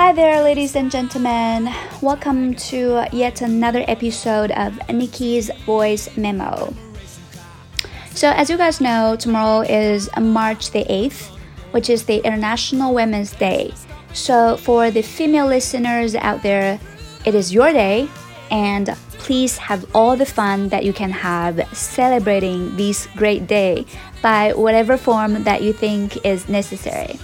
Hi there, ladies and gentlemen. Welcome to yet another episode of Nikki's Voice Memo. So, as you guys know, tomorrow is March the 8th, which is the International Women's Day. So, for the female listeners out there, it is your day, and please have all the fun that you can have celebrating this great day by whatever form that you think is necessary.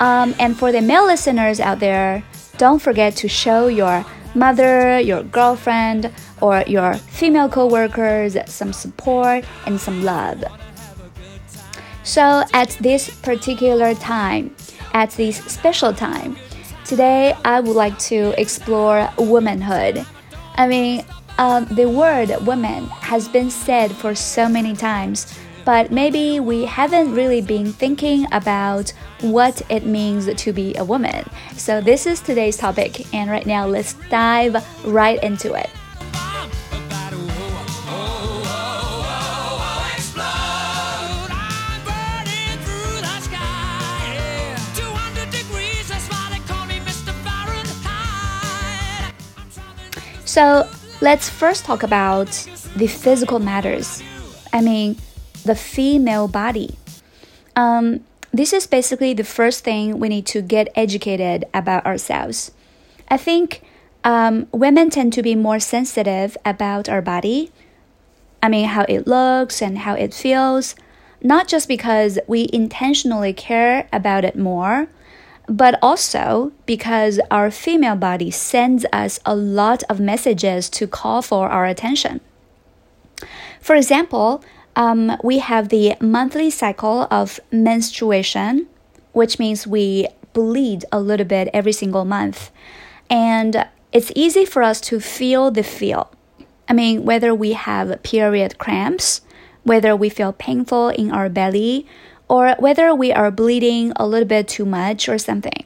Um, and for the male listeners out there, don't forget to show your mother, your girlfriend, or your female coworkers some support and some love. So, at this particular time, at this special time, today I would like to explore womanhood. I mean, um, the word woman has been said for so many times, but maybe we haven't really been thinking about what it means to be a woman. So, this is today's topic, and right now let's dive right into it. Bomb about to explode. I'm burning through the sky. Yeah. 200 degrees, that's why they call me Mr. Fahrenheit. I'm traveling So let's first talk about the physical matters. I mean, the female body. Um, this is basically the first thing we need to get educated about ourselves. I think um, women tend to be more sensitive about our body. I mean, how it looks and how it feels, not just because we intentionally care about it more, but also because our female body sends us a lot of messages to call for our attention. For example, um, we have the monthly cycle of menstruation, which means we bleed a little bit every single month. And it's easy for us to feel the feel. I mean, whether we have period cramps, whether we feel painful in our belly, or whether we are bleeding a little bit too much or something.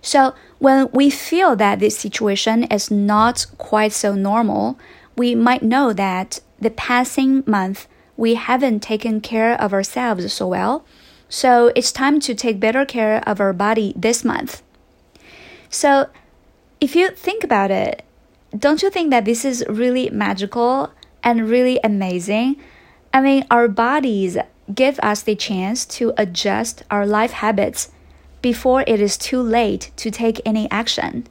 So, when we feel that this situation is not quite so normal, we might know that the passing month we haven't taken care of ourselves so well. So, it's time to take better care of our body this month. So, if you think about it, don't you think that this is really magical and really amazing? I mean, our bodies give us the chance to adjust our life habits before it is too late to take any action.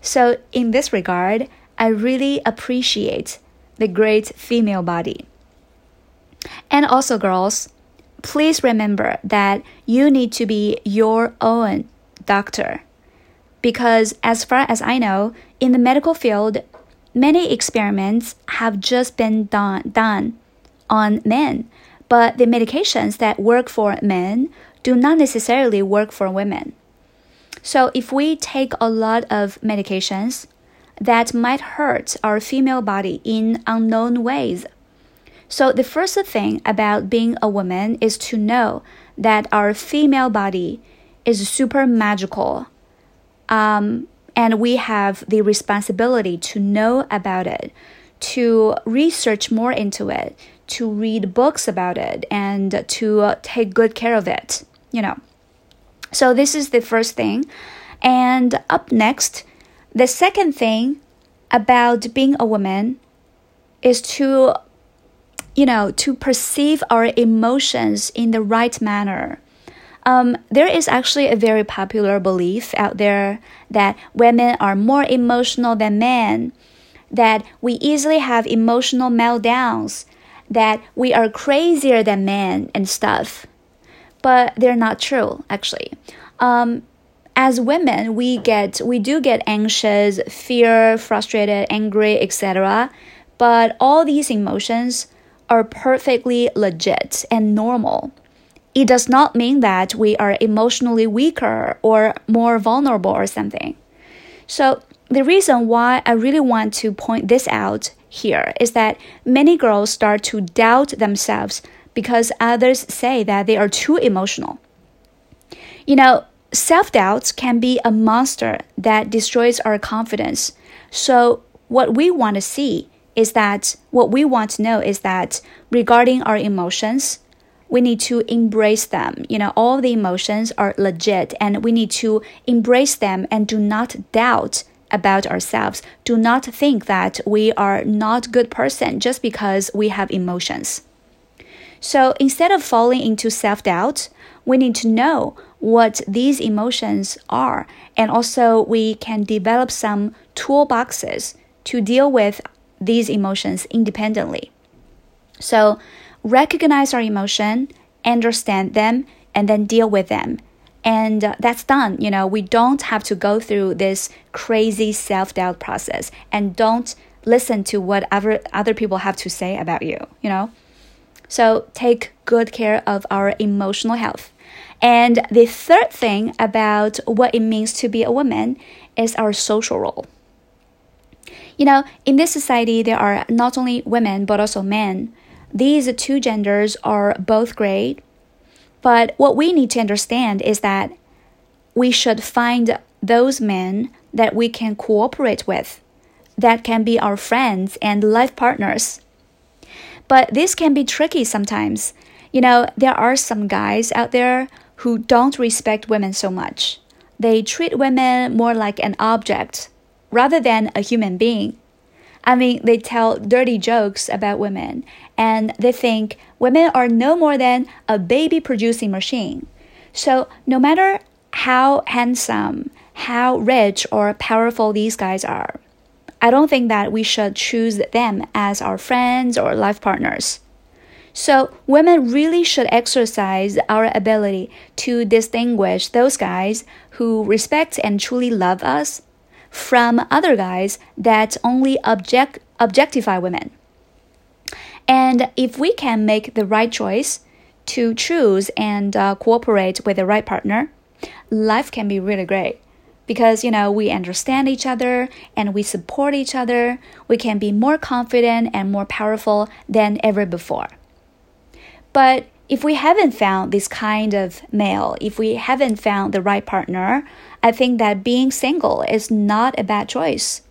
So, in this regard, I really appreciate the great female body. And also, girls, please remember that you need to be your own doctor. Because, as far as I know, in the medical field, many experiments have just been done, done on men, but the medications that work for men do not necessarily work for women. So, if we take a lot of medications, that might hurt our female body in unknown ways. So, the first thing about being a woman is to know that our female body is super magical. Um, and we have the responsibility to know about it, to research more into it, to read books about it, and to uh, take good care of it, you know. So, this is the first thing. And up next, the second thing about being a woman is to, you know, to perceive our emotions in the right manner. Um, there is actually a very popular belief out there that women are more emotional than men, that we easily have emotional meltdowns, that we are crazier than men and stuff. But they're not true, actually. Um, as women, we get we do get anxious, fear, frustrated, angry, etc. But all these emotions are perfectly legit and normal. It does not mean that we are emotionally weaker or more vulnerable or something. So, the reason why I really want to point this out here is that many girls start to doubt themselves because others say that they are too emotional. You know, self doubt can be a monster that destroys our confidence. So, what we want to see is that what we want to know is that regarding our emotions, we need to embrace them. You know, all the emotions are legit and we need to embrace them and do not doubt about ourselves. Do not think that we are not good person just because we have emotions. So instead of falling into self-doubt, we need to know what these emotions are and also we can develop some toolboxes to deal with these emotions independently. So, recognize our emotion, understand them, and then deal with them. And uh, that's done. You know, we don't have to go through this crazy self doubt process and don't listen to whatever other people have to say about you, you know? So, take good care of our emotional health. And the third thing about what it means to be a woman is our social role. You know, in this society, there are not only women but also men. These two genders are both great, but what we need to understand is that we should find those men that we can cooperate with, that can be our friends and life partners. But this can be tricky sometimes. You know, there are some guys out there who don't respect women so much. They treat women more like an object rather than a human being. I mean, they tell dirty jokes about women, and they think women are no more than a baby producing machine. So, no matter how handsome, how rich, or powerful these guys are, I don't think that we should choose them as our friends or life partners. So, women really should exercise our ability to distinguish those guys who respect and truly love us from other guys that only object, objectify women. And if we can make the right choice to choose and uh, cooperate with the right partner, life can be really great because you know we understand each other and we support each other we can be more confident and more powerful than ever before but if we haven't found this kind of male, if we haven't found the right partner, I think that being single is not a bad choice.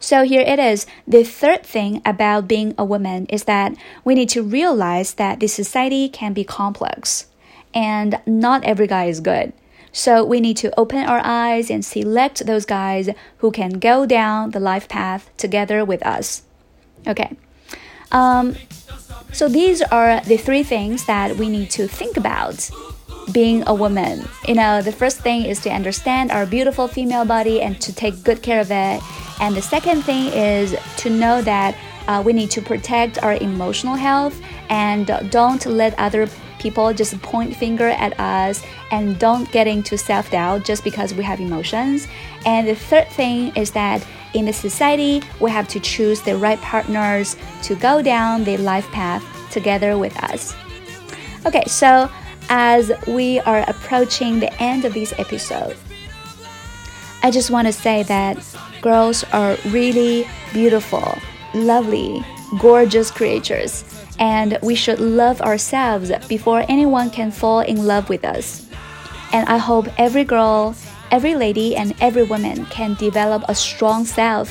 So here it is. The third thing about being a woman is that we need to realize that the society can be complex and not every guy is good. So we need to open our eyes and select those guys who can go down the life path together with us. Okay. Um, so these are the three things that we need to think about being a woman. You know, the first thing is to understand our beautiful female body and to take good care of it. And the second thing is to know that uh, we need to protect our emotional health and don't let other people just point finger at us and don't get into self-doubt just because we have emotions. And the third thing is that in the society, we have to choose the right partners to go down the life path together with us. Okay, so as we are approaching the end of this episode, I just want to say that girls are really beautiful, lovely, gorgeous creatures, and we should love ourselves before anyone can fall in love with us. And I hope every girl, every lady, and every woman can develop a strong self.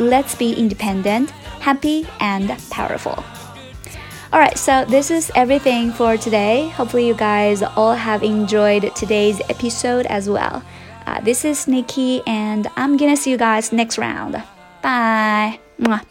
Let's be independent, happy, and powerful. Alright, so this is everything for today. Hopefully, you guys all have enjoyed today's episode as well. Uh, this is Nikki, and I'm gonna see you guys next round. Bye. Mwah.